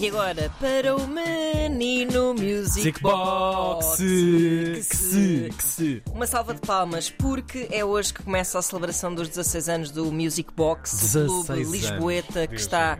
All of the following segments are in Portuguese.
E agora, para o menino Music Box. Que se- que se. Uma salva de palmas, porque é hoje que começa a celebração dos 16 anos do Music Box, o clube 16 Lisboeta, anos. que Deus está.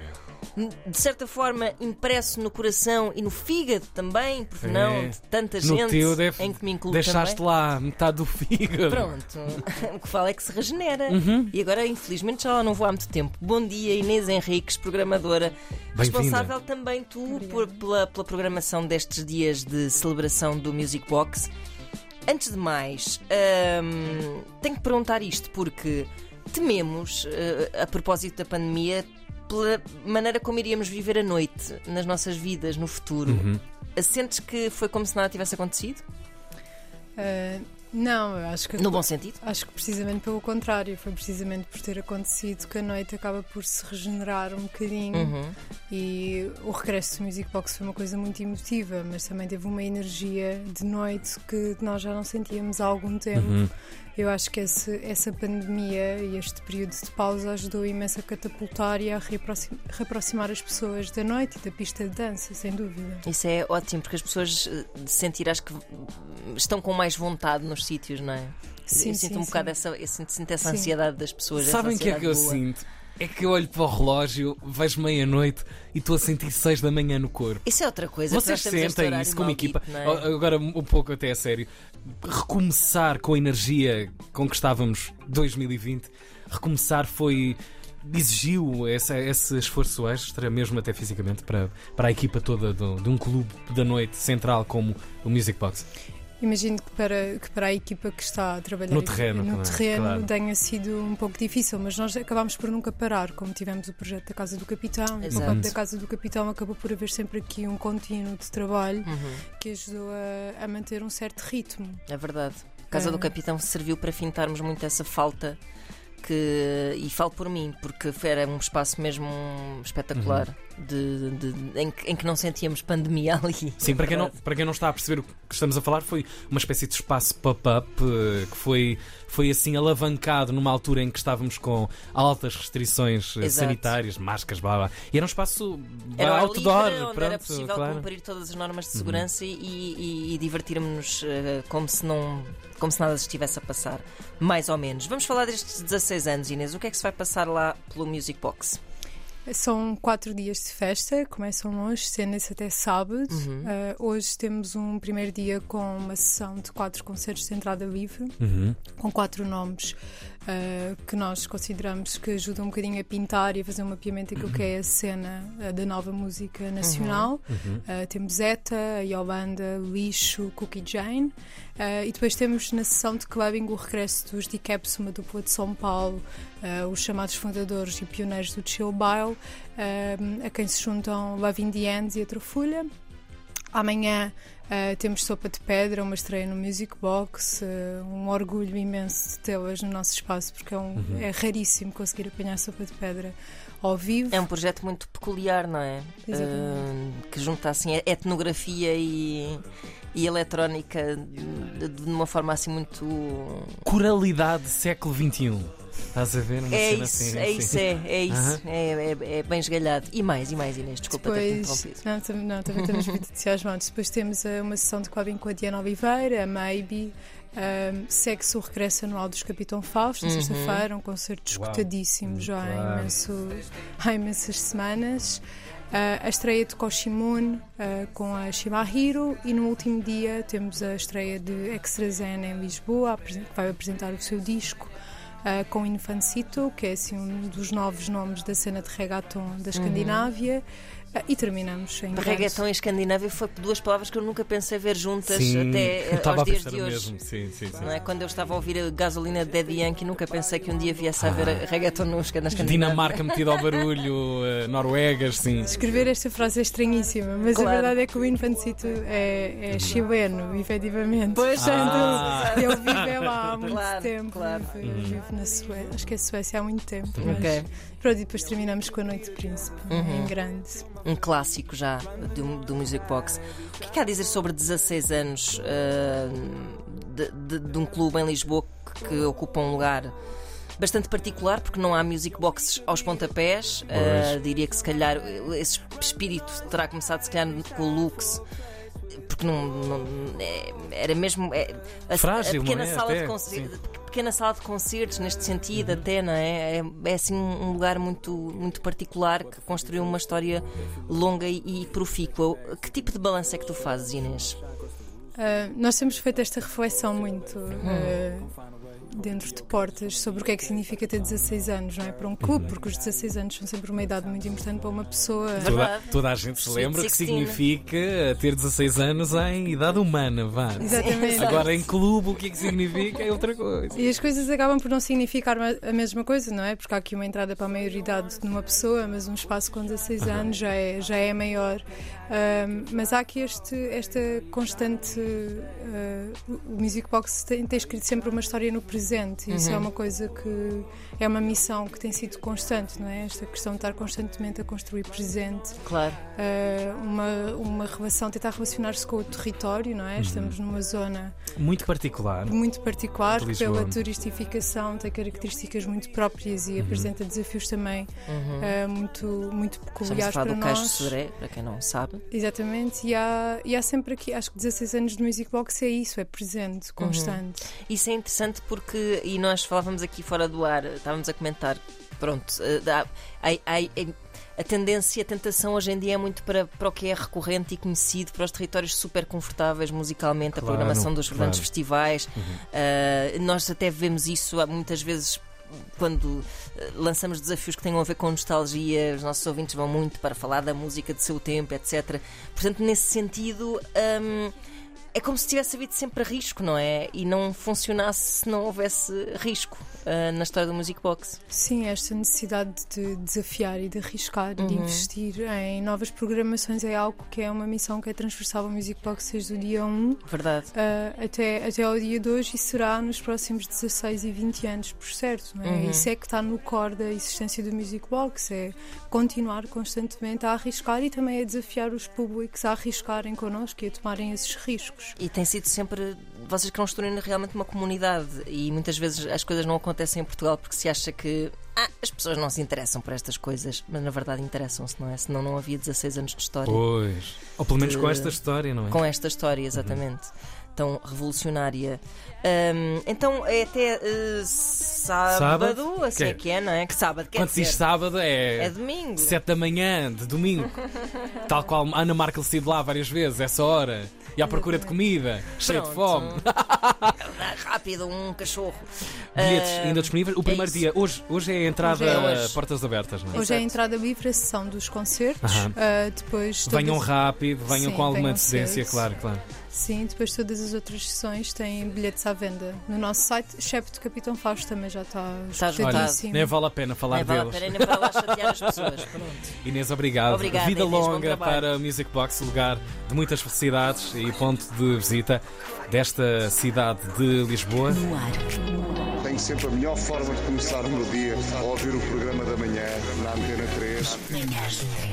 De certa forma, impresso no coração e no fígado também, porque É. não, de tanta No gente teu deve, em que me incluo deixaste também. lá metade do fígado. Pronto, o que fala é que se regenera. Uhum. E agora, infelizmente, já lá não vou há muito tempo. Bom dia, Inês Henriques, programadora. Responsável também tu por- pela, pela programação destes dias de celebração do Music Box. Antes de mais, hum, tenho que perguntar isto porque tememos, eh, a propósito da pandemia, pela maneira como iríamos viver a noite nas nossas vidas no futuro. Uhum. Sentes que foi como se nada tivesse acontecido? Uh, não, eu acho que, No bom sentido? acho que precisamente pelo contrário, foi precisamente por ter acontecido que a noite acaba por se regenerar um bocadinho Uhum. e o regresso do Music Box foi uma coisa muito emotiva, mas também teve uma energia de noite que nós já não sentíamos há algum tempo. Uhum. Eu acho que esse, essa pandemia e este período de pausa ajudou imenso a catapultar e a reaproxim- reaproximar as pessoas da noite e da pista de dança, sem dúvida. Isso é ótimo, porque as pessoas eh, de sentir, acho que estão com mais vontade nos sítios, não é? Sim, eu sinto sim, um bocado sim. essa, eu sinto, sinto essa ansiedade das pessoas. Sabem o que é que eu boa. sinto? É que eu olho para o relógio, vejo meia-noite e estou a sentir 6 da manhã no corpo. Isso é outra coisa. Vocês sentem isso como equipa? é? Agora, um pouco até a sério. Recomeçar com a energia com que estávamos 2020, recomeçar foi. exigiu esse, esse esforço extra, mesmo até fisicamente, para, para a equipa toda do- de um clube da noite central como o Music Box. Imagino que para, que para a equipa que está a trabalhar No terreno, no claro, terreno claro. tenha sido um pouco difícil, mas nós acabámos por nunca parar, como tivemos o projeto da Casa do Capitão. E Exato. o projeto da Casa do Capitão acabou por haver sempre aqui um contínuo de trabalho Uhum, que ajudou a, a manter um certo ritmo. é verdade. A Casa É. do Capitão serviu para fintarmos muito essa falta. Que, e falo por mim, porque era um espaço mesmo espetacular Uhum. De, de- em, que, em que não sentíamos pandemia ali. Sim, para quem, não, para quem não está a perceber o que estamos a falar, foi uma espécie de espaço pop-up eh, que foi, foi assim alavancado numa altura em que estávamos com altas restrições eh, Exato. sanitárias, máscaras, blá blá. E era um espaço Era outdoor, livre, onde pronto, era possível claro. cumprir todas as normas Uhum. de segurança e, e, e divertirmos-nos eh, como se não como se nada se estivesse a passar, mais ou menos. Vamos falar destes 16 anos, Inês. O que é que se vai passar lá pelo Music Box? São quatro dias de festa, começam hoje, estendem-se até sábado. Uhum. Uh, hoje temos um primeiro dia com uma sessão de quatro concertos de entrada livre. Uhum. com quatro nomes uh, que nós consideramos que ajudam um bocadinho a pintar e a fazer um mapeamento daquilo que é a cena uh, da nova música nacional. Uhum. Uh, temos Eta, a Yolanda, Lixo, Cookie Jane. E depois temos na sessão de clubbing o regresso dos Decaps, uma dupla de São Paulo, os chamados fundadores e pioneiros do Chill Bile, uh, a quem se juntam Love in the Ends e a Trafulha. Amanhã uh, temos Sopa de Pedra, uma estreia no Music Box, uh, um orgulho imenso de tê-las no nosso espaço, porque é, um- Uhum. é raríssimo conseguir apanhar Sopa de Pedra ao vivo. É um projeto muito peculiar, não é? Exatamente. Eh, que junta assim a etnografia e, e eletrónica de, de uma forma assim muito. Coralidade século XXI. Estás a ver? Uma É cena isso, assim, é assim. isso, é, é isso. É, é- é bem esgalhado. E mais, e mais, Inês, desculpa Depois, interrompido. não, tam- não, também estamos muito entusiasmados. Depois temos uh, uma sessão de clubbing com a Diana Oliveira, a Maybe. Um, Segue-se o regresso anual dos Capitão Fausto, na Uhum. sexta-feira, um concerto Uau. escutadíssimo já há, imenso, há imensas semanas. Uh, a estreia de Koshimun uh, com a Shimahiro e no último dia temos a estreia de Extra Zen em Lisboa, que vai apresentar o seu disco uh, com Infancito, que é assim um dos novos nomes da cena de reggaeton da Escandinávia. Uh, e terminamos em reggaeton e Escandinávia foi duas palavras que eu nunca pensei ver juntas Sim, até eh, eu estava aos a dias de hoje. mesmo. Sim, sim, sim. Não é? Quando eu estava a ouvir a gasolina de Daddy Yankee, nunca pensei que um dia viesse a haver Ah. reggaeton na Escandinávia. Dinamarca metida ao barulho, eh, Noruegas, sim. Escrever esta frase é estranhíssima, mas Claro. a verdade é que o Infancito é, é chileno, efetivamente. Pois, Ah. ele vive lá há muito Claro, tempo. claro. Uhum. Na Suécia. Acho que é Suécia há muito tempo. Mas, Ok. Pronto, e depois terminamos com a Noite de Príncipe, Uhum. em grande. um clássico já do, do Music Box. O que é que há a dizer sobre 16 anos ah, de, de- de um clube em Lisboa que, que ocupa um lugar bastante particular porque não há music boxes aos pontapés. Uh, diria que se calhar esse espírito terá começado se calhar com o Lux porque não, não é, era mesmo é, a, Frágil, a pequena, é? sala até, de concertos, pequena sala de concertos neste sentido uhum. até não é? é? é assim um lugar muito muito particular que construiu uma história longa e, e profícua que tipo de balanço é que tu fazes Inês? Uh, nós temos feito esta reflexão muito uh, dentro de portas sobre o que é que significa ter 16 anos, não é? Para um clube, porque os 16 anos são sempre uma idade muito importante para uma pessoa. Toda, toda a gente se lembra que significa ter 16 anos em idade humana, vá. Exatamente. Agora em clube o que é que significa é outra coisa. E as coisas acabam por não significar a mesma coisa, não é? Porque há aqui uma entrada para a maioridade numa pessoa, mas um espaço com 16 uhum. anos já é, já é maior. Um, mas há aqui este, esta constante. Uh, o Music Box tem, tem escrito sempre uma história no presente, e isso é uhum. uma coisa que é uma missão que tem sido constante, não é? Esta questão de estar constantemente a construir presente. Claro. Uh, uma, uma relação, tentar relacionar-se com o território, não é? Uhum. Estamos numa zona. Muito particular. Muito particular, que pela turistificação tem características muito próprias e uhum. apresenta desafios também uhum. uh, muito, muito peculiares para do nós. Caixo de Sodré, para quem não sabe. Exatamente, e há, e há sempre aqui, acho que 16 anos de Music Box é isso, é presente, uhum. constante. Uhum. Isso é interessante porque, e nós falávamos aqui fora do ar, estávamos a comentar, pronto, uh, há, a tendência, a tentação hoje em dia é muito para, para o que é recorrente e conhecido, para os territórios super confortáveis musicalmente, claro, a programação dos claro. grandes festivais. Uhum. Uh, nós até vemos isso muitas vezes quando eh, lançamos desafios que tenham a ver com nostalgia, os nossos ouvintes vão muito para falar da música de seu tempo, etc. Portanto, nesse sentido. Um, é como se tivesse havido sempre risco, não é? E não funcionasse se não houvesse risco uh, na história do Music Box. Sim, esta necessidade de desafiar e de arriscar uhum. de investir em novas programações é algo que é uma missão que é transversal ao Music Box desde o dia 1 Verdade. Uh, até, até ao dia de hoje e será nos próximos 16 e 20 anos, por certo. Não é? Uhum. Isso é que está no core da existência do Music Box, é continuar constantemente a arriscar e também a desafiar os públicos a arriscarem connosco e a tomarem esses riscos. E tem sido sempre. Vocês construindo realmente uma comunidade e muitas vezes as coisas não acontecem em Portugal porque se acha que ah, as pessoas não se interessam por estas coisas, mas na verdade interessam-se, não é? Senão não havia 16 anos de história. Pois. Ou pelo menos de... com esta história, não é? Com esta história, exatamente. Uhum tão revolucionária. Um, então é até uh, sábado, sábado, assim que é? que é, não é? Que sábado quer Quando dizer, diz sábado é. É domingo. 7 da manhã, de domingo. Tal qual Ana Markel se lá várias vezes, essa hora. E à procura de comida, cheio de fome. Rápido, um cachorro. Bilhetes uh, ainda disponíveis. O é primeiro é dia, hoje, hoje é a entrada hoje é hoje. portas abertas, não é? Hoje é a entrada livre, a sessão dos concertos. Uh -huh. uh, depois venham rápido, venham Sim, com alguma antecedência, claro, claro. Sim, depois todas as outras sessões têm bilhetes à venda no nosso site, excepto do Capitão Fausto também já está esgotadíssimo. Nem vale a pena falar nem deles. Vale a pena, nem para lá chatear as pessoas. Pronto. Inês, obrigado. Obrigada, Vida Inês, longa para o Music Box, lugar de muitas felicidades e ponto de visita desta cidade de Lisboa. No ar. Tenho sempre a melhor forma de começar o meu dia a ouvir o programa da manhã na Antena 3. Manhãs 3.